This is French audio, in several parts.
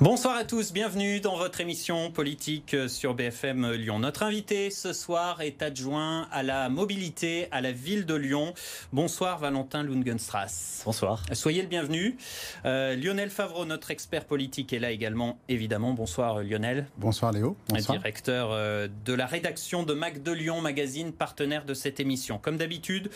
Bonsoir à tous, bienvenue dans votre émission politique sur BFM Lyon. Notre invité ce soir est adjoint à la mobilité à la ville de Lyon. Bonsoir Valentin Lungenstrass. Bonsoir. Soyez le bienvenu. Euh, Lionel Favreau, notre expert politique, est là également, évidemment. Bonsoir Lionel. Bonsoir Léo. Bonsoir. Directeur euh, de la rédaction de Mac de Lyon, magazine partenaire de cette émission. Comme d'habitude,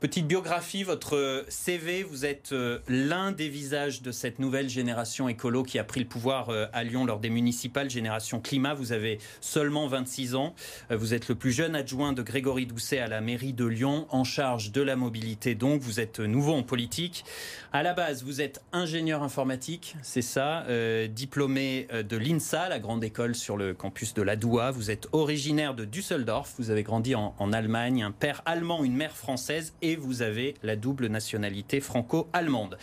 Petite biographie, votre CV, vous êtes euh, l'un des visages de cette nouvelle génération écolo qui a pris le pouvoir euh, à Lyon lors des municipales, génération climat. Vous avez seulement 26 ans. Euh, vous êtes le plus jeune adjoint de Grégory Doucet à la mairie de Lyon, en charge de la mobilité. Donc, vous êtes nouveau en politique. À la base, vous êtes ingénieur informatique, c'est ça, diplômé de l'INSA, la grande école sur le campus de la Doua. Vous êtes originaire de Düsseldorf. Vous avez grandi en, Allemagne, un père allemand, une mère française vous avez la double nationalité franco-allemande.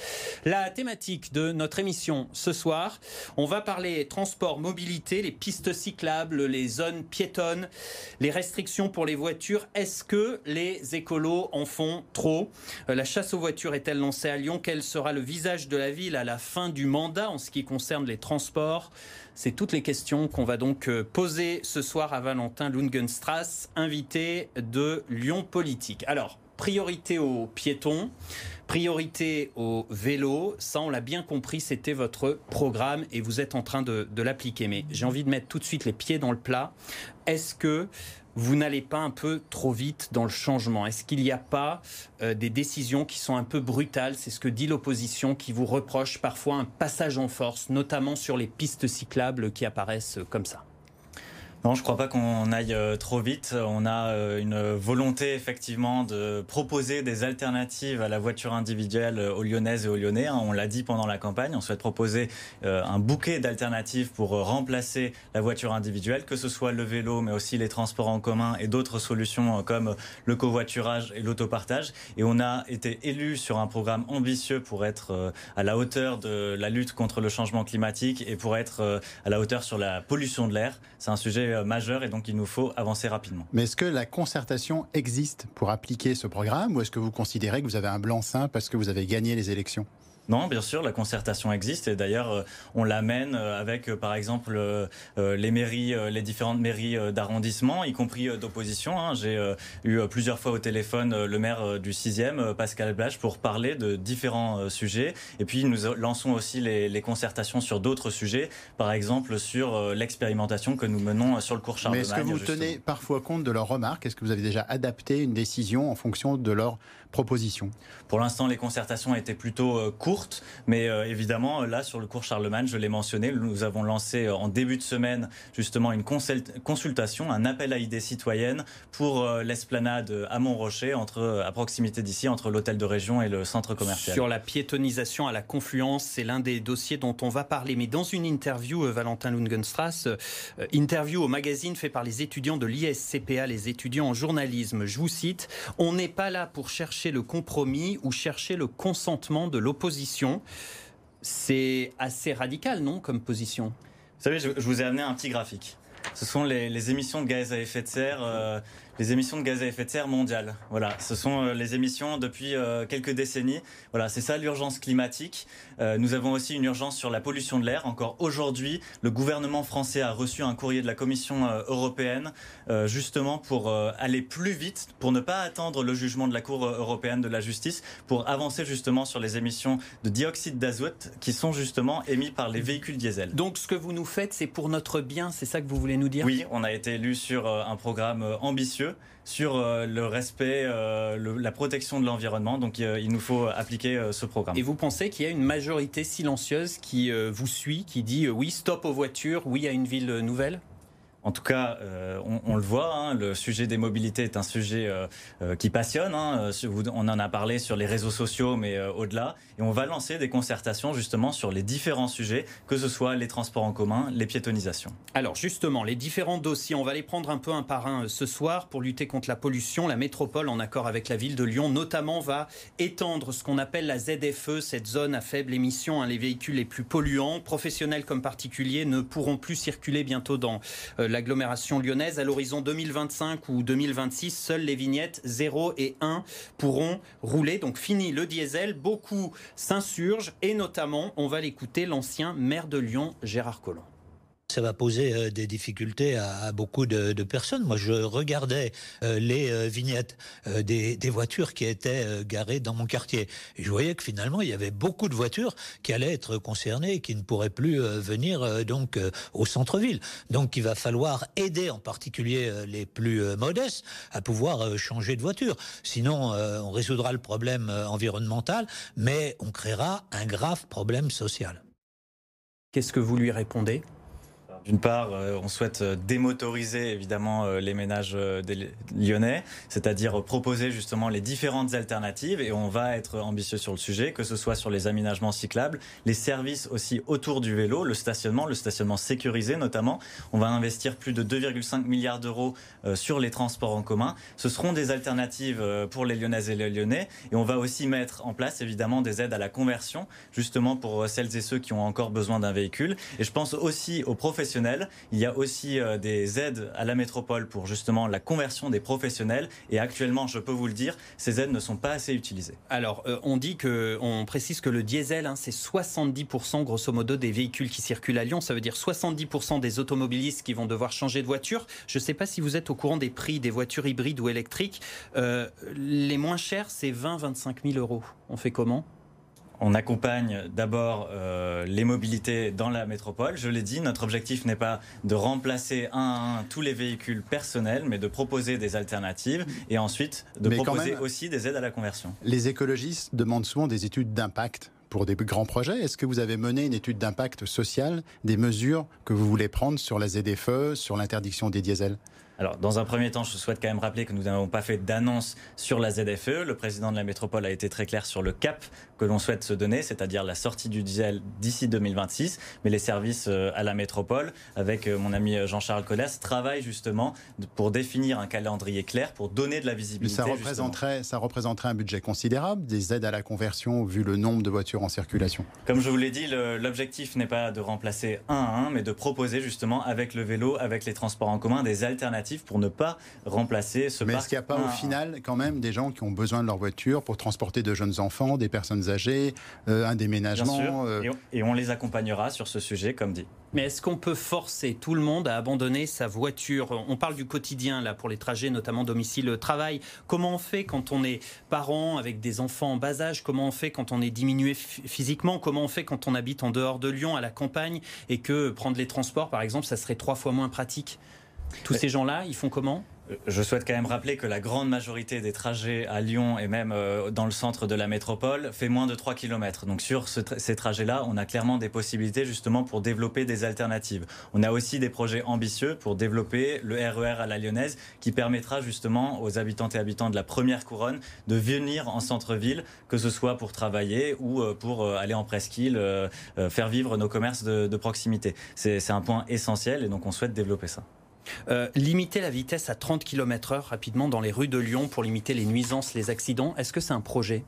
La thématique de notre émission ce soir, on va parler transport, mobilité, les pistes cyclables, les zones piétonnes, les restrictions pour les voitures. Est-ce que les écolos en font trop? Euh, La chasse aux voitures est-elle lancée à Lyon? Quel sera le visage de la ville à la fin du mandat en ce qui concerne les transports? C'est toutes les questions qu'on va donc euh, poser ce soir à Valentin Lungenstrass, invité de Lyon Politique. Alors, priorité aux piétons, priorité aux vélos. Ça, on l'a bien compris, c'était votre programme et vous êtes en train de, l'appliquer. Mais j'ai envie de mettre tout de suite les pieds dans le plat. Est-ce que vous n'allez pas un peu trop vite dans le changement? Est-ce qu'il n'y a pas euh, des décisions qui sont un peu brutales? C'est ce que dit l'opposition qui vous reproche parfois un passage en force, notamment sur les pistes cyclables qui apparaissent comme ça. Non, je ne crois pas qu'on aille euh, trop vite. On a euh, une volonté effectivement de proposer des alternatives à la voiture individuelle aux Lyonnaises et aux Lyonnais. Hein. On l'a dit pendant la campagne. On souhaite proposer euh, un bouquet d'alternatives pour remplacer la voiture individuelle, que ce soit le vélo, mais aussi les transports en commun et d'autres solutions comme le covoiturage et l'autopartage. Et on a été élu sur un programme ambitieux pour être à la hauteur de la lutte contre le changement climatique et pour être à la hauteur sur la pollution de l'air. C'est un sujet euh, majeur et donc il nous faut avancer rapidement. Mais est-ce que la concertation existe pour appliquer ce programme ou est-ce que vous considérez que vous avez un blanc-seing parce que vous avez gagné les élections? Non, bien sûr, la concertation existe et d'ailleurs euh, on l'amène euh, avec euh, par exemple les mairies, les différentes mairies d'arrondissement, y compris d'opposition. Hein. J'ai eu plusieurs fois au téléphone le maire du 6e, Pascal Blach, pour parler de différents sujets. Et puis nous lançons aussi les, concertations sur d'autres sujets, par exemple sur l'expérimentation que nous menons sur le cours Charlemagne. Mais est-ce que vous tenez parfois compte de leurs remarques? Est-ce que vous avez déjà adapté une décision en fonction de leurs propositions Pour l'instant, les concertations étaient plutôt courtes mais euh, évidemment, là, sur le cours Charlemagne, je l'ai mentionné, nous avons lancé euh, en début de semaine justement une consultation, un appel à idées citoyennes pour euh, l'esplanade à Montrocher, entre, à proximité d'ici, entre l'hôtel de région et le centre commercial. Sur la piétonisation à la confluence, c'est l'un des dossiers dont on va parler. Mais dans une interview, Valentin Lungenstrass, interview au magazine fait par les étudiants de l'ISCPA, les étudiants en journalisme, je vous cite, on n'est pas là pour chercher le compromis ou chercher le consentement de l'opposition c'est assez radical, non, comme position? Vous savez, je, vous ai amené un petit graphique. Ce sont les, émissions de gaz à effet de serre euh, les émissions de gaz à effet de serre mondiales. Voilà, ce sont euh, les émissions depuis euh, quelques décennies. Voilà, c'est ça l'urgence climatique. Euh, nous avons aussi une urgence sur la pollution de l'air. Encore aujourd'hui, le gouvernement français a reçu un courrier de la Commission européenne justement pour aller plus vite, pour ne pas attendre le jugement de la Cour européenne de la justice, pour avancer justement sur les émissions de dioxyde d'azote qui sont justement émis par les véhicules diesel. Donc ce que vous nous faites, c'est pour notre bien, c'est ça que vous voulez nous dire? Oui, on a été élu sur un programme ambitieux sur le respect, la protection de l'environnement. Donc il nous faut appliquer ce programme. Et vous pensez qu'il y a une majorité silencieuse qui vous suit, qui dit oui, stop aux voitures, oui à une ville nouvelle? En tout cas, euh, on, le voit, hein, le sujet des mobilités est un sujet euh, euh, qui passionne. Hein, on en a parlé sur les réseaux sociaux, mais au-delà. Et on va lancer des concertations justement sur les différents sujets, que ce soit les transports en commun, les piétonisations. Alors justement, les différents dossiers, on va les prendre un peu un par un ce soir pour lutter contre la pollution. La métropole, en accord avec la ville de Lyon, notamment va étendre ce qu'on appelle la ZFE, cette zone à faible émission. Hein, les véhicules les plus polluants, professionnels comme particuliers, ne pourront plus circuler bientôt dans l'agglomération lyonnaise. À l'horizon 2025 ou 2026, seules les vignettes 0 et 1 pourront rouler. Donc fini le diesel. Beaucoup s'insurgent et notamment, on va l'écouter, l'ancien maire de Lyon, Gérard Collomb ça va poser euh, des difficultés à, beaucoup de, personnes. Moi, je regardais euh, les euh, vignettes des, voitures qui étaient garées dans mon quartier. Je voyais que finalement, il y avait beaucoup de voitures qui allaient être concernées et qui ne pourraient plus venir donc au centre-ville. Donc, il va falloir aider en particulier les plus modestes à pouvoir changer de voiture. Sinon, on résoudra le problème environnemental, mais on créera un grave problème social. Qu'est-ce que vous lui répondez? D'une part, euh, on souhaite euh, démotoriser évidemment euh, les ménages des lyonnais, c'est-à-dire proposer justement les différentes alternatives et on va être ambitieux sur le sujet, que ce soit sur les aménagements cyclables, les services aussi autour du vélo, le stationnement, le stationnement sécurisé notamment. On va investir plus de 2,5 milliards d'euros sur les transports en commun. Ce seront des alternatives pour les lyonnaises et les lyonnais et on va aussi mettre en place évidemment des aides à la conversion justement pour celles et ceux qui ont encore besoin d'un véhicule. Et je pense aussi aux professionnels il y a aussi euh, des aides à la métropole pour justement la conversion des professionnels. Et actuellement, je peux vous le dire, ces aides ne sont pas assez utilisées. Alors, euh, on dit que, on précise que le diesel, hein, c'est 70% grosso modo des véhicules qui circulent à Lyon. Ça veut dire 70% des automobilistes qui vont devoir changer de voiture. Je ne sais pas si vous êtes au courant des prix des voitures hybrides ou électriques. Euh, les moins chers, c'est 20-25 000 euros. On fait comment? On accompagne d'abord euh, les mobilités dans la métropole. Je l'ai dit, notre objectif n'est pas de remplacer un à un tous les véhicules personnels, mais de proposer des alternatives et ensuite de proposer aussi des aides à la conversion. Les écologistes demandent souvent des études d'impact pour des grands projets. Est-ce que vous avez mené une étude d'impact social des mesures que vous voulez prendre sur la ZFE, sur l'interdiction des diesels? Alors, dans un premier temps, je souhaite quand même rappeler que nous n'avons pas fait d'annonce sur la ZFE. Le président de la métropole a été très clair sur le cap que l'on souhaite se donner, c'est-à-dire la sortie du diesel d'ici 2026. Mais les services euh, à la métropole, avec euh, mon ami euh, Jean-Charles Collas, travaillent justement pour définir un calendrier clair, pour donner de la visibilité. ça représenterait, ça représenterait un budget considérable, des aides à la conversion vu le nombre de voitures en circulation. Comme je vous l'ai dit, l'objectif n'est pas de remplacer un à un, mais de proposer justement avec le vélo, avec les transports en commun, des alternatives pour ne pas remplacer ce Mais est-ce qu'il n'y a pas au final quand même des gens qui ont besoin de leur voiture pour transporter de jeunes enfants, des personnes âgées, euh, un déménagement euh. Et, on, les accompagnera sur ce sujet, comme dit. Mais est-ce qu'on peut forcer tout le monde à abandonner sa voiture? On parle du quotidien là pour les trajets, notamment domicile-travail. Comment on fait quand on est parent avec des enfants en bas âge? Comment on fait quand on est diminué physiquement? Comment on fait quand on habite en dehors de Lyon, à la campagne, et que prendre les transports, par exemple, ça serait trois fois moins pratique? Tous ces gens-là, ils font comment? Je souhaite quand même rappeler que la grande majorité des trajets à Lyon et même euh, dans le centre de la métropole fait moins de 3 km. Donc sur ces trajets-là, on a clairement des possibilités justement pour développer des alternatives. On a aussi des projets ambitieux pour développer le RER e à la lyonnaise qui permettra justement aux habitantes et habitants de la première couronne de venir en centre-ville, que ce soit pour travailler ou euh, pour euh, aller en presqu'île, faire vivre nos commerces de proximité. C'est un point essentiel et donc on souhaite développer ça. Euh, limiter la vitesse à 30 km/h rapidement dans les rues de Lyon pour limiter les nuisances, les accidents, est-ce que c'est un projet?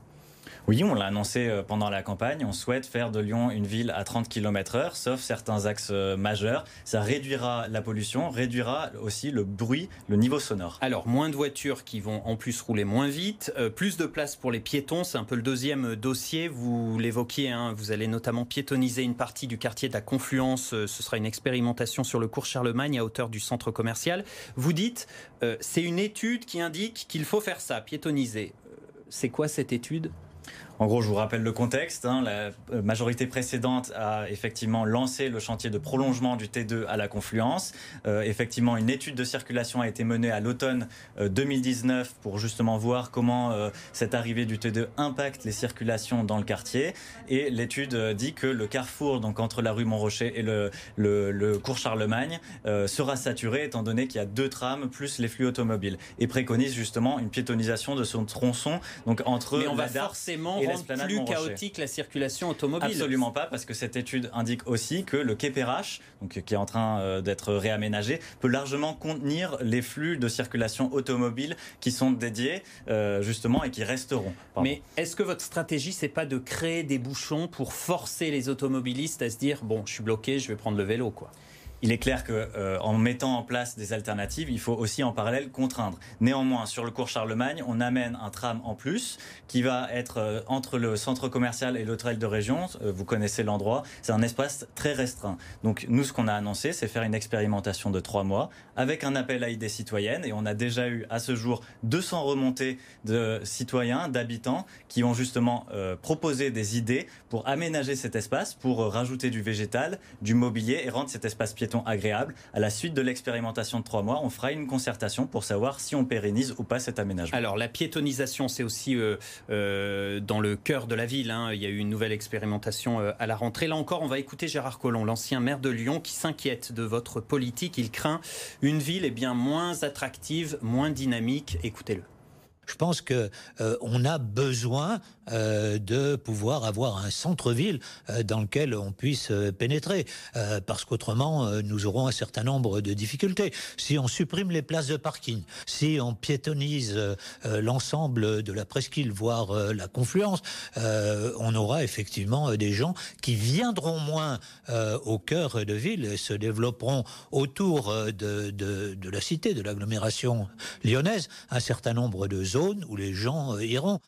Oui, on l'a annoncé euh, pendant la campagne. On souhaite faire de Lyon une ville à 30 km/h, sauf certains axes euh, majeurs. Ça réduira la pollution, réduira aussi le bruit, le niveau sonore. Alors, moins de voitures qui vont en plus rouler moins vite, euh, plus de place pour les piétons. C'est un peu le deuxième dossier. Vous l'évoquiez, hein, vous allez notamment piétoniser une partie du quartier de la Confluence. ce sera une expérimentation sur le cours Charlemagne à hauteur du centre commercial. Vous dites, c'est une étude qui indique qu'il faut faire ça, piétoniser. C'est quoi cette étude? En gros, je vous rappelle le contexte. Hein. la euh, majorité précédente a effectivement lancé le chantier de prolongement du T2 à la confluence. Euh, effectivement, une étude de circulation a été menée à l'automne 2019 pour justement voir comment cette arrivée du T2 impacte les circulations dans le quartier. Et l'étude dit que le carrefour, donc entre la rue Montrocher et le, le, cours Charlemagne, sera saturé étant donné qu'il y a deux trams plus les flux automobiles. Et préconise justement une piétonisation de son tronçon, donc entre Mais on va forcément rendre plus chaotique la circulation automobile. Absolument pas, parce que cette étude indique aussi que le quai Perrache, donc qui est en train euh, d'être réaménagé, peut largement contenir les flux de circulation automobile qui sont dédiés euh, justement et qui resteront. Mais est-ce que votre stratégie, c'est pas de créer des bouchons pour forcer les automobilistes à se dire bon, je suis bloqué, je vais prendre le vélo, quoi? Il est clair que euh, en mettant en place des alternatives, il faut aussi en parallèle contraindre. Néanmoins, sur le cours Charlemagne, on amène un tram en plus qui va être euh, entre le centre commercial et l'hôtel de région. Euh, vous connaissez l'endroit. C'est un espace très restreint. Donc nous, ce qu'on a annoncé, c'est faire une expérimentation de trois mois avec un appel à idées citoyennes. Et on a déjà eu à ce jour 200 remontées de citoyens, d'habitants qui ont justement proposé des idées pour aménager cet espace, pour rajouter du végétal, du mobilier et rendre cet espace piéton agréable. À la suite de l'expérimentation de trois mois, on fera une concertation pour savoir si on pérennise ou pas cet aménagement. Alors la piétonisation, c'est aussi euh, euh, dans le cœur de la ville. Hein. Il y a eu une nouvelle expérimentation euh, à la rentrée. Là encore, on va écouter Gérard Collomb, l'ancien maire de Lyon, qui s'inquiète de votre politique. Il craint une ville eh bien, moins attractive, moins dynamique. Écoutez-le. Je pense que euh, on a besoin euh, de pouvoir avoir un centre-ville euh, dans lequel on puisse pénétrer, parce qu'autrement nous aurons un certain nombre de difficultés. Si on supprime les places de parking, si on piétonise l'ensemble de la presqu'île, voire la confluence, on aura effectivement des gens qui viendront moins au cœur de ville et se développeront autour de, la cité, de l'agglomération lyonnaise, un certain nombre de zones où les gens euh, iront.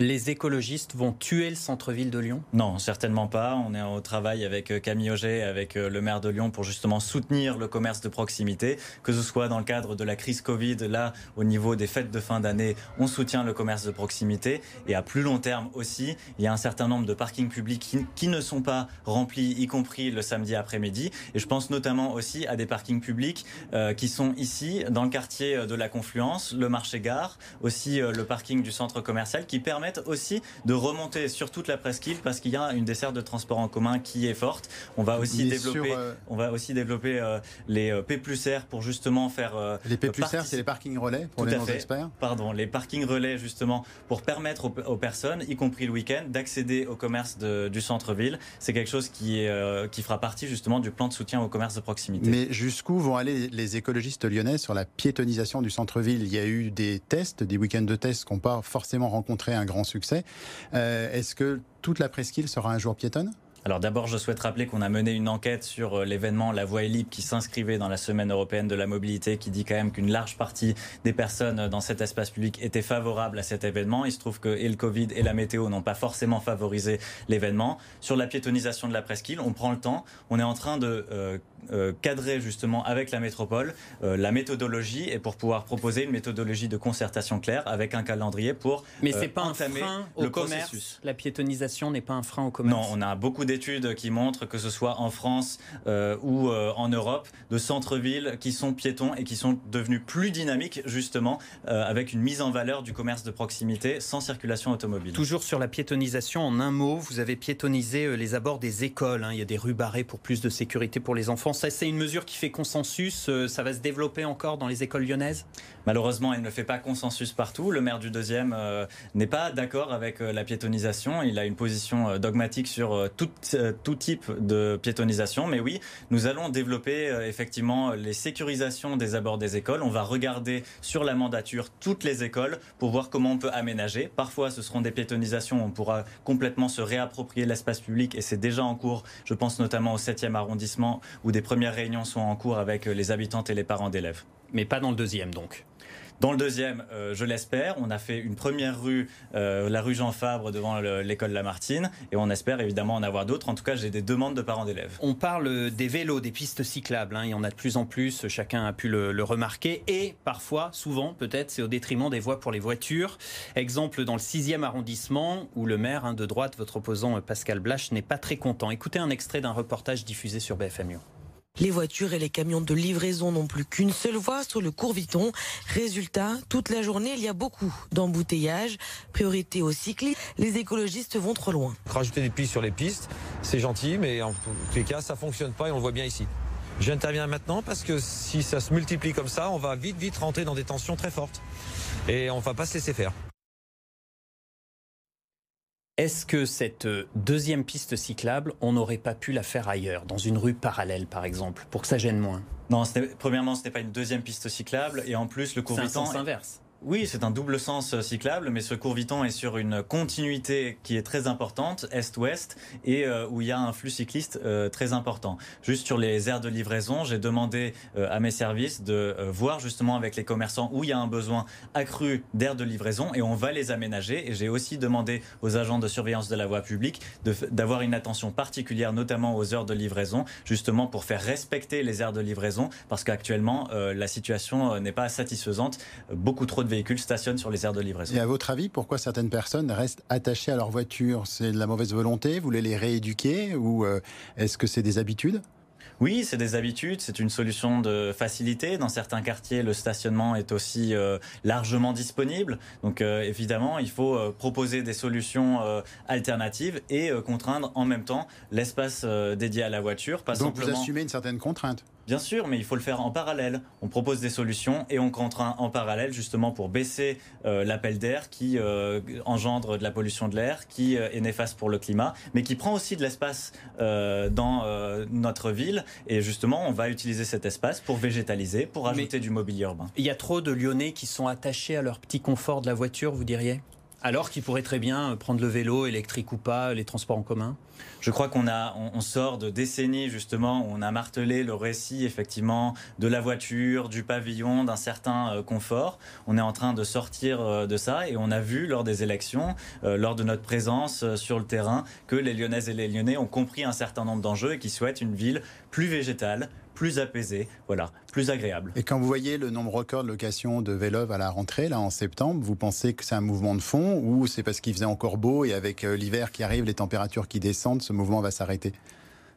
Les écologistes vont tuer le centre-ville de Lyon? Non, certainement pas. On est au travail avec euh, Camille Auger, avec euh, le maire de Lyon, pour justement soutenir le commerce de proximité, que ce soit dans le cadre de la crise Covid, là, au niveau des fêtes de fin d'année, on soutient le commerce de proximité. Et à plus long terme aussi, il y a un certain nombre de parkings publics qui, ne sont pas remplis, y compris le samedi après-midi. Et je pense notamment aussi à des parkings publics euh, qui sont ici, dans le quartier de la Confluence, le marché-gare, aussi le parking du centre commercial, qui permet aussi de remonter sur toute la presqu'île parce qu'il y a une desserte de transport en commun qui est forte. On va aussi développer, euh, on va aussi développer euh, les euh, P plus R pour justement faire. les P plus R, c'est les parkings relais pour les experts. Pardon, les parkings relais justement pour permettre aux, personnes, y compris le week-end, d'accéder au commerce du centre-ville. C'est quelque chose qui, est, qui fera partie justement du plan de soutien au commerce de proximité. Mais jusqu'où vont aller les écologistes lyonnais sur la piétonisation du centre-ville? Il y a eu des tests, des week-ends de tests qui n'ont pas forcément rencontré un grand succès. Euh, est-ce que toute la presqu'île sera un jour piétonne? Alors d'abord, je souhaite rappeler qu'on a mené une enquête sur euh, l'événement La Voie libre qui s'inscrivait dans la Semaine européenne de la mobilité, qui dit quand même qu'une large partie des personnes euh, dans cet espace public étaient favorables à cet événement. Il se trouve que et le Covid et la météo n'ont pas forcément favorisé l'événement. Sur la piétonisation de la presqu'île, on prend le temps. On est en train de cadrer justement avec la métropole la méthodologie et pour pouvoir proposer une méthodologie de concertation claire avec un calendrier pour Mais c'est pas un frein au commerce. La piétonisation n'est pas un frein au commerce. Non, on a beaucoup études qui montrent que ce soit en France euh, ou euh, en Europe, de centres-villes qui sont piétons et qui sont devenus plus dynamiques justement euh, avec une mise en valeur du commerce de proximité sans circulation automobile. Toujours sur la piétonisation, en un mot, vous avez piétonisé les abords des écoles. Hein. Il y a des rues barrées pour plus de sécurité pour les enfants. C'est une mesure qui fait consensus. Ça va se développer encore dans les écoles lyonnaises? Malheureusement, elle ne fait pas consensus partout. Le maire du deuxième n'est pas d'accord avec la piétonisation. Il a une position dogmatique sur euh, tout type de piétonisation. Mais oui, nous allons développer euh, effectivement les sécurisations des abords des écoles. On va regarder sur la mandature toutes les écoles pour voir comment on peut aménager. Parfois, ce seront des piétonisations. On pourra complètement se réapproprier l'espace public et c'est déjà en cours. Je pense notamment au 7e arrondissement où des premières réunions sont en cours avec les habitantes et les parents d'élèves. Mais pas dans le deuxième donc Dans le deuxième, euh, je l'espère, on a fait une première rue, euh, la rue Jean Fabre devant l'école Lamartine, et on espère évidemment en avoir d'autres. En tout cas, j'ai des demandes de parents d'élèves. On parle des vélos, des pistes cyclables. Hein. Il y en a de plus en plus. Chacun a pu le, le remarquer. Et parfois, souvent, peut-être, c'est au détriment des voies pour les voitures. Exemple dans le 6e arrondissement, où le maire hein, de droite, votre opposant Pascal Blache, n'est pas très content. Écoutez un extrait d'un reportage diffusé sur BFM Lyon. Les voitures et les camions de livraison n'ont plus qu'une seule voie sur le cours Viton. Résultat, toute la journée, il y a beaucoup d'embouteillages. Priorité aux cyclistes, les écologistes vont trop loin. Rajouter des pistes sur les pistes, c'est gentil, mais en tous les cas, ça fonctionne pas et on le voit bien ici. J'interviens maintenant parce que si ça se multiplie comme ça, on va vite, vite rentrer dans des tensions très fortes. Et on va pas se laisser faire. Est-ce que cette euh, deuxième piste cyclable, on n'aurait pas pu la faire ailleurs, dans une rue parallèle par exemple, pour que ça gêne moins? Non, premièrement, ce n'est pas une deuxième piste cyclable, et en plus, le court C'est inverse. Oui, c'est un double sens euh, cyclable, mais ce court Viton est sur une continuité qui est très importante, est-ouest, et euh, où il y a un flux cycliste euh, très important. Juste sur les aires de livraison, j'ai demandé à mes services de voir justement avec les commerçants où il y a un besoin accru d'aires de livraison, et on va les aménager. Et j'ai aussi demandé aux agents de surveillance de la voie publique d'avoir une attention particulière, notamment aux heures de livraison, justement pour faire respecter les aires de livraison, parce qu'actuellement, la situation n'est pas satisfaisante. Beaucoup trop de véhicules stationnent sur les aires de livraison. Et à votre avis, pourquoi certaines personnes restent attachées à leur voiture? C'est de la mauvaise volonté? Vous voulez les rééduquer? Ou euh, est-ce que c'est des habitudes? Oui, c'est des habitudes, c'est une solution de facilité. Dans certains quartiers, le stationnement est aussi euh, largement disponible. Donc euh, évidemment, il faut proposer des solutions alternatives et contraindre en même temps l'espace dédié à la voiture. Pas Donc vous assumez une certaine contrainte? Bien sûr, mais il faut le faire en parallèle. On propose des solutions et on contraint en parallèle justement pour baisser euh, l'appel d'air qui euh, engendre de la pollution de l'air, qui euh, est néfaste pour le climat, mais qui prend aussi de l'espace dans notre ville. Et justement, on va utiliser cet espace pour végétaliser, pour ajouter du mobilier urbain. Il y a trop de Lyonnais qui sont attachés à leur petit confort de la voiture, vous diriez? Alors qu'ils pourraient très bien prendre le vélo, électrique ou pas, les transports en commun? Je crois qu'on on, sort de décennies justement où on a martelé le récit effectivement de la voiture, du pavillon, d'un certain euh, confort. On est en train de sortir euh, de ça et on a vu lors des élections, euh, lors de notre présence sur le terrain, que les Lyonnaises et les Lyonnais ont compris un certain nombre d'enjeux et qui souhaitent une ville plus végétale, plus apaisé, voilà, plus agréable. Et quand vous voyez le nombre record de locations de vélos à la rentrée, là en septembre, vous pensez que c'est un mouvement de fond ou c'est parce qu'il faisait encore beau et avec euh, l'hiver qui arrive, les températures qui descendent, ce mouvement va s'arrêter?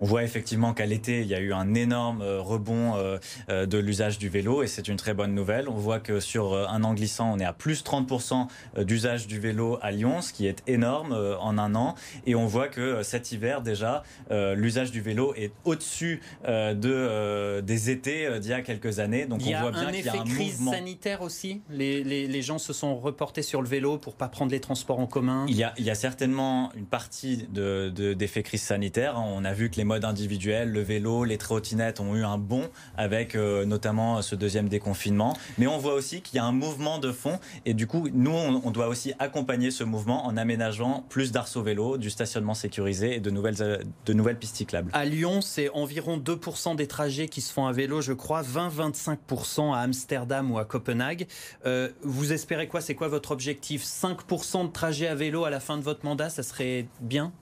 On voit effectivement qu'à l'été, il y a eu un énorme euh, rebond euh, euh, de l'usage du vélo et c'est une très bonne nouvelle. On voit que sur un an glissant, on est à plus 30% d'usage du vélo à Lyon, ce qui est énorme en un an. Et on voit que cet hiver déjà, l'usage du vélo est au-dessus de, des étés d'il y a quelques années. Donc on voit bien qu'il y a un crise sanitaire aussi. Les, les, les, gens se sont reportés sur le vélo pour pas prendre les transports en commun. Il y a, il y a certainement une partie d'effet de, crise sanitaire. On a vu que les mode individuel, le vélo, les trottinettes ont eu un bond avec euh, notamment ce deuxième déconfinement. Mais on voit aussi qu'il y a un mouvement de fond et du coup, nous, on, doit aussi accompagner ce mouvement en aménageant plus d'arceaux vélo, du stationnement sécurisé et de nouvelles, euh, de nouvelles pistes cyclables. À Lyon, c'est environ 2% des trajets qui se font à vélo, je crois, 20-25% à Amsterdam ou à Copenhague. Euh, vous espérez quoi? C'est quoi votre objectif? 5% de trajets à vélo à la fin de votre mandat, ça serait bien?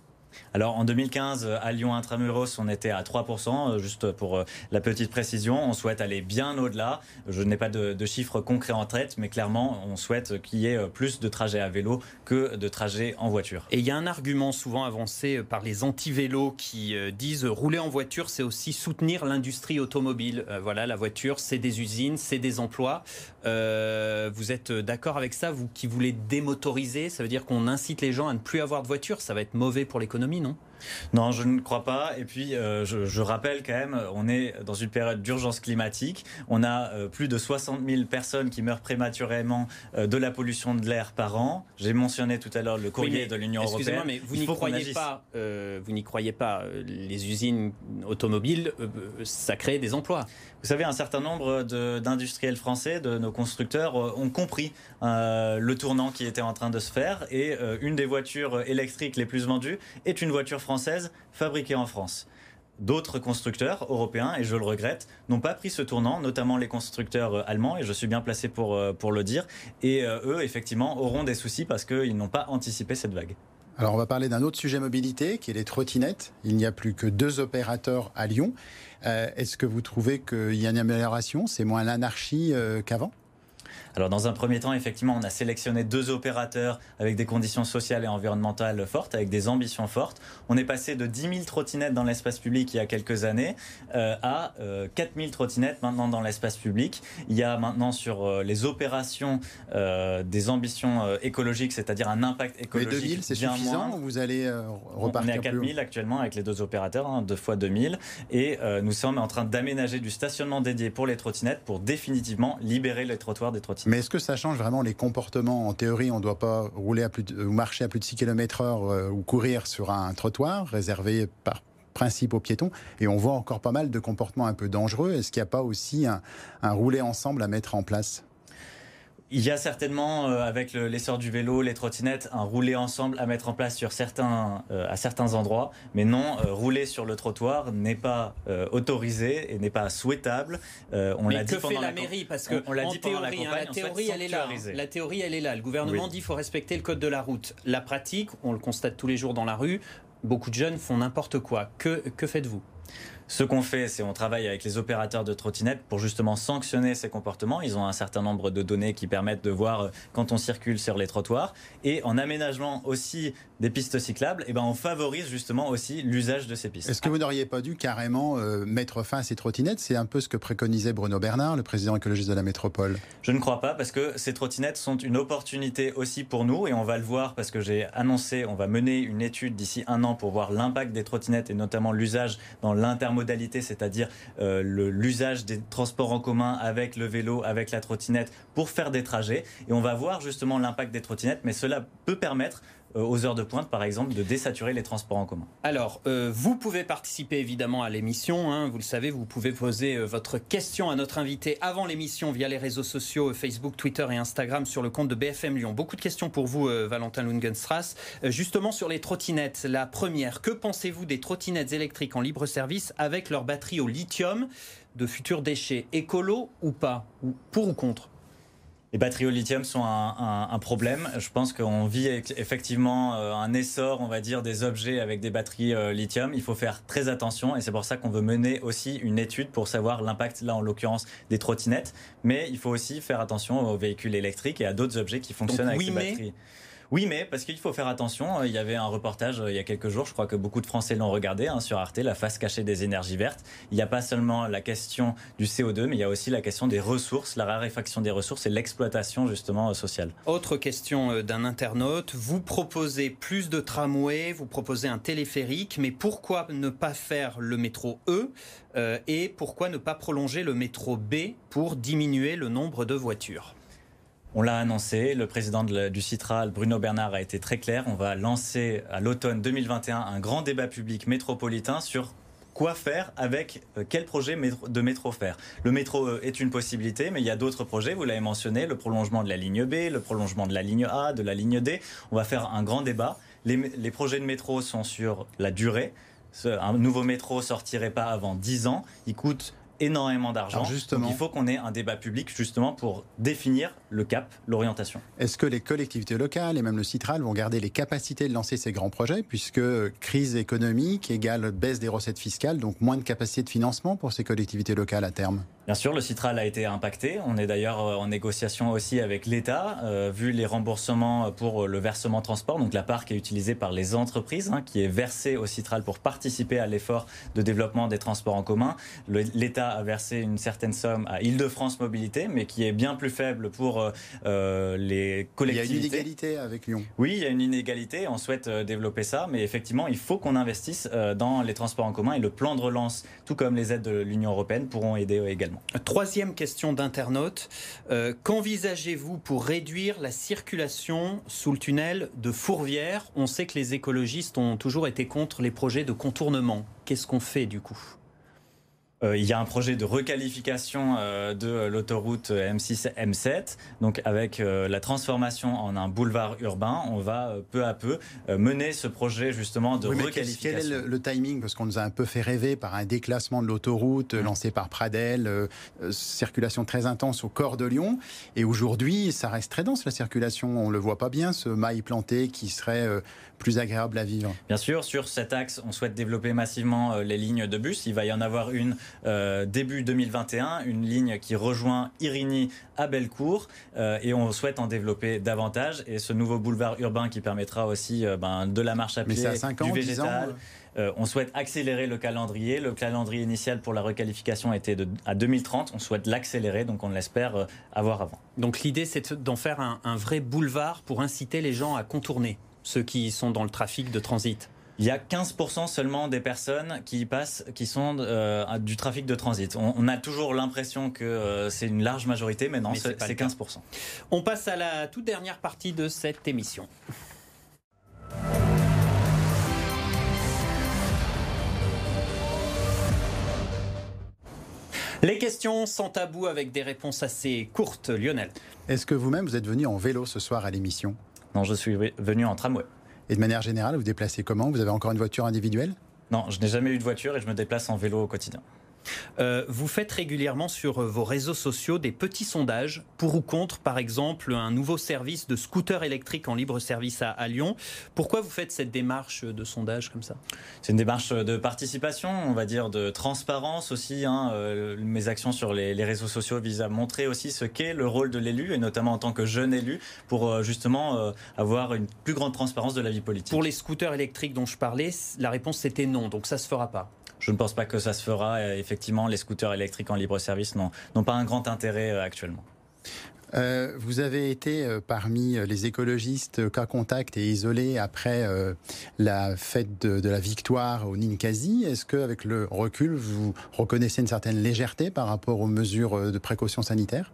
Alors en 2015, à Lyon Intramuros, on était à 3%, euh, juste pour euh, la petite précision. On souhaite aller bien au-delà. Je n'ai pas de, chiffres concrets en tête, mais clairement, on souhaite qu'il y ait euh, plus de trajets à vélo que de trajets en voiture. Et il y a un argument souvent avancé par les anti-vélos qui disent rouler en voiture, c'est aussi soutenir l'industrie automobile. voilà, la voiture, c'est des usines, c'est des emplois. vous êtes d'accord avec ça, vous qui voulez démotoriser Ça veut dire qu'on incite les gens à ne plus avoir de voiture Ça va être mauvais pour l'économie non? Non, je ne crois pas. Et puis, euh, je, rappelle quand même, on est dans une période d'urgence climatique. On a euh, plus de 60 000 personnes qui meurent prématurément euh, de la pollution de l'air par an. J'ai mentionné tout à l'heure le courrier de l'Union européenne. Excusez-moi, mais vous n'y croyez pas. vous n'y croyez pas. Les usines automobiles, ça crée des emplois. Vous savez, un certain nombre d'industriels français, de nos constructeurs, ont compris le tournant qui était en train de se faire. Et une des voitures électriques les plus vendues est une voiture française fabriquée en France. d'autres constructeurs européens, et je le regrette, n'ont pas pris ce tournant, notamment les constructeurs euh, allemands, et je suis bien placé pour, euh, pour le dire. Et euh, eux, effectivement, auront des soucis parce qu'ils n'ont pas anticipé cette vague. Alors on va parler d'un autre sujet mobilité qui est les trottinettes. Il n'y a plus que deux opérateurs à Lyon. Est-ce que vous trouvez qu'il y a une amélioration? C'est moins l'anarchie qu'avant? Alors dans un premier temps, effectivement, on a sélectionné deux opérateurs avec des conditions sociales et environnementales fortes, avec des ambitions fortes. On est passé de 10 000 trottinettes dans l'espace public il y a quelques années euh, à euh, 4 000 trottinettes maintenant dans l'espace public. Il y a maintenant sur euh, les opérations euh, des ambitions écologiques, c'est-à-dire un impact écologique. Mais 2000, c'est suffisant ou vous allez repartir On est à 4 000 actuellement avec les deux opérateurs, hein, deux fois 2000. Et nous sommes en train d'aménager du stationnement dédié pour les trottinettes pour définitivement libérer les trottoirs des trottinettes. Mais est-ce que ça change vraiment les comportements En théorie, on ne doit pas rouler plus ou marcher à plus de 6 km heure euh, ou courir sur un trottoir réservé par principe aux piétons. Et on voit encore pas mal de comportements un peu dangereux. Est-ce qu'il n'y a pas aussi un, un rouler ensemble à mettre en place? Il y a certainement, euh, avec l'essor du vélo, les trottinettes, un rouler ensemble à mettre en place sur certains, euh, à certains endroits. Mais non, euh, rouler sur le trottoir n'est pas autorisé et n'est pas souhaitable. on l'a dit que fait la, mairie Parce que on, dit théorie, la, hein, la théorie, elle est là. La théorie, elle est là. Le gouvernement dit qu'il faut respecter le code de la route. La pratique, on le constate tous les jours dans la rue. Beaucoup de jeunes font n'importe quoi. Que, que faites-vous? Ce qu'on fait, c'est on travaille avec les opérateurs de trottinettes pour justement sanctionner ces comportements. Ils ont un certain nombre de données qui permettent de voir euh, quand on circule sur les trottoirs. Et en aménagement aussi des pistes cyclables, eh ben on favorise justement aussi l'usage de ces pistes. Est-ce que vous n'auriez pas dû carrément euh, mettre fin à ces trottinettes? C'est un peu ce que préconisait Bruno Bernard, le président écologiste de la métropole. Je ne crois pas parce que ces trottinettes sont une opportunité aussi pour nous et on va le voir parce que j'ai annoncé, on va mener une étude d'ici un an pour voir l'impact des trottinettes et notamment l'usage dans l'intermodalité modalité, c'est-à-dire euh, l'usage des transports en commun avec le vélo, avec la trottinette pour faire des trajets. Et on va voir justement l'impact des trottinettes, mais cela peut permettre aux heures de pointe, par exemple, de désaturer les transports en commun. Alors, euh, vous pouvez participer évidemment à l'émission. Hein, vous le savez, vous pouvez poser euh, votre question à notre invité avant l'émission via les réseaux sociaux Facebook, Twitter et Instagram sur le compte de BFM Lyon. Beaucoup de questions pour vous, Valentin Lungenstrass. justement sur les trottinettes. La première, que pensez-vous des trottinettes électriques en libre service avec leur batterie au lithium de futurs déchets écolo ou pas ou Pour ou contre? Les batteries au lithium sont un, problème. Je pense qu'on vit effectivement euh, un essor, on va dire, des objets avec des batteries euh, lithium. Il faut faire très attention et c'est pour ça qu'on veut mener aussi une étude pour savoir l'impact, là en l'occurrence, des trottinettes. Mais il faut aussi faire attention aux véhicules électriques et à d'autres objets qui fonctionnent avec ces batteries. Oui, mais parce qu'il faut faire attention. Il y avait un reportage euh, il y a quelques jours, je crois que beaucoup de Français l'ont regardé hein, sur Arte, la face cachée des énergies vertes. Il n'y a pas seulement la question du CO2, mais il y a aussi la question des ressources, la raréfaction des ressources et l'exploitation justement euh, sociale. Autre question euh, d'un internaute. Vous proposez plus de tramways, vous proposez un téléphérique, mais pourquoi ne pas faire le métro E et pourquoi ne pas prolonger le métro B pour diminuer le nombre de voitures? On l'a annoncé, le président du Citral, Bruno Bernard, a été très clair. On va lancer à l'automne 2021 un grand débat public métropolitain sur quoi faire avec euh, quel projet de métro faire. Le métro euh, est une possibilité, mais il y a d'autres projets, vous l'avez mentionné, le prolongement de la ligne B, le prolongement de la ligne A, de la ligne D. On va faire un grand débat. Les, projets de métro sont sur la durée. Un nouveau métro sortirait pas avant 10 ans. Il coûte énormément d'argent. Donc il faut qu'on ait un débat public justement pour définir le cap, l'orientation. Est-ce que les collectivités locales et même le Citral vont garder les capacités de lancer ces grands projets puisque crise économique égale baisse des recettes fiscales, donc moins de capacité de financement pour ces collectivités locales à terme? Bien sûr, le Citral a été impacté. On est d'ailleurs euh, en négociation aussi avec l'État, euh, vu les remboursements pour le versement transport, donc la part qui est utilisée par les entreprises, hein, qui est versée au Citral pour participer à l'effort de développement des transports en commun. L'État a versé une certaine somme à Île-de-France Mobilité, mais qui est bien plus faible pour euh, les collectivités. Il y a une inégalité avec Lyon. Oui, il y a une inégalité. On souhaite développer ça, mais effectivement, il faut qu'on investisse dans les transports en commun et le plan de relance, tout comme les aides de l'Union européenne, pourront aider également. Troisième question d'internaute. Euh, qu'envisagez-vous pour réduire la circulation sous le tunnel de Fourvière? On sait que les écologistes ont toujours été contre les projets de contournement. Qu'est-ce qu'on fait du coup? Euh, il y a un projet de requalification euh, de l'autoroute M6 M7. Donc avec euh, la transformation en un boulevard urbain, on va peu à peu mener ce projet justement de requalification. Quel est le, timing? Parce qu'on nous a un peu fait rêver par un déclassement de l'autoroute mmh. lancé par Pradel, circulation très intense au corps de Lyon. Et aujourd'hui, ça reste très dense la circulation. On le voit pas bien, ce mail planté qui serait plus agréable à vivre. Bien sûr, sur cet axe, on souhaite développer massivement les lignes de bus. Il va y en avoir une euh, début 2021, une ligne qui rejoint Irigny à Bellecour euh, et on souhaite en développer davantage. Et ce nouveau boulevard urbain qui permettra aussi euh, ben, de la marche à pied, du végétal. on souhaite accélérer le calendrier. Le calendrier initial pour la requalification était de, à 2030. On souhaite l'accélérer, donc on l'espère avoir avant. Donc l'idée, c'est d'en faire un vrai boulevard pour inciter les gens à contourner ceux qui sont dans le trafic de transit il y a 15% seulement des personnes qui passent, qui sont euh, du trafic de transit. On, a toujours l'impression que euh, c'est une large majorité, mais non, c'est 15%. On passe à la toute dernière partie de cette émission. Les questions sans tabou avec des réponses assez courtes, Lionel. Est-ce que vous-même vous êtes venu en vélo ce soir à l'émission? Non, je suis venu en tramway. Et de manière générale, vous déplacez comment? Vous avez encore une voiture individuelle? Non, je n'ai jamais eu de voiture et je me déplace en vélo au quotidien. Euh, vous faites régulièrement sur euh, vos réseaux sociaux des petits sondages pour ou contre, par exemple, un nouveau service de scooter électrique en libre service à, Lyon. Pourquoi vous faites cette démarche de sondage comme ça? C'est une démarche de participation, on va dire, de transparence aussi. Hein. Euh, mes actions sur les, réseaux sociaux visent à montrer aussi ce qu'est le rôle de l'élu, et notamment en tant que jeune élu, pour justement avoir une plus grande transparence de la vie politique. Pour les scooters électriques dont je parlais, la réponse c'était non, donc ça se fera pas. Je ne pense pas que ça se fera. Effectivement, les scooters électriques en libre service n'ont pas un grand intérêt euh, actuellement. Euh, vous avez été euh, parmi les écologistes cas contact et isolés après la fête de, la victoire au Ninkasi. Est-ce qu'avec le recul, vous reconnaissez une certaine légèreté par rapport aux mesures de précaution sanitaire?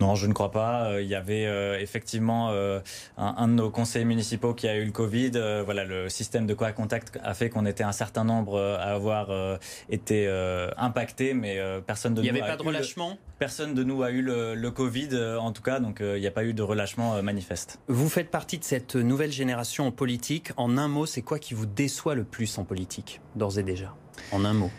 Non, je ne crois pas. Euh, il y avait euh, effectivement euh, un, de nos conseillers municipaux qui a eu le Covid. voilà, le système de quoi contact a fait qu'on était un certain nombre à avoir été impacté, mais personne de nous. Il n'y avait pas de relâchement? Personne de nous a eu le, Covid, en tout cas, donc il n'y a pas eu de relâchement manifeste. Vous faites partie de cette nouvelle génération en politique. En un mot, c'est quoi qui vous déçoit le plus en politique, d'ores et déjà? En un mot.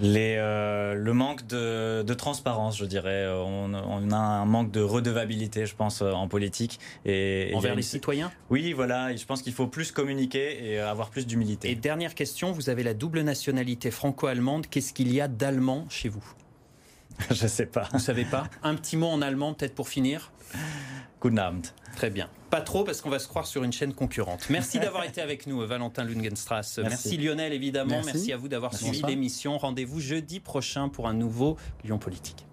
Les, euh, le manque de, de, transparence, je dirais. On, on, a un manque de redevabilité, je pense, euh, en politique. Et, Envers les citoyens? Oui, voilà. Je pense qu'il faut plus communiquer et avoir plus d'humilité. Et dernière question, vous avez la double nationalité franco-allemande. Qu'est-ce qu'il y a d'allemand chez vous? Je sais pas. Vous savez pas? Un petit mot en allemand, peut-être pour finir? Guten Abend. Très bien. Pas trop parce qu'on va se croire sur une chaîne concurrente. Merci d'avoir été avec nous, Valentin Lungenstrass. Merci, Lionel, évidemment. Merci, Merci à vous d'avoir suivi l'émission. Rendez-vous jeudi prochain pour un nouveau Lyon Politique.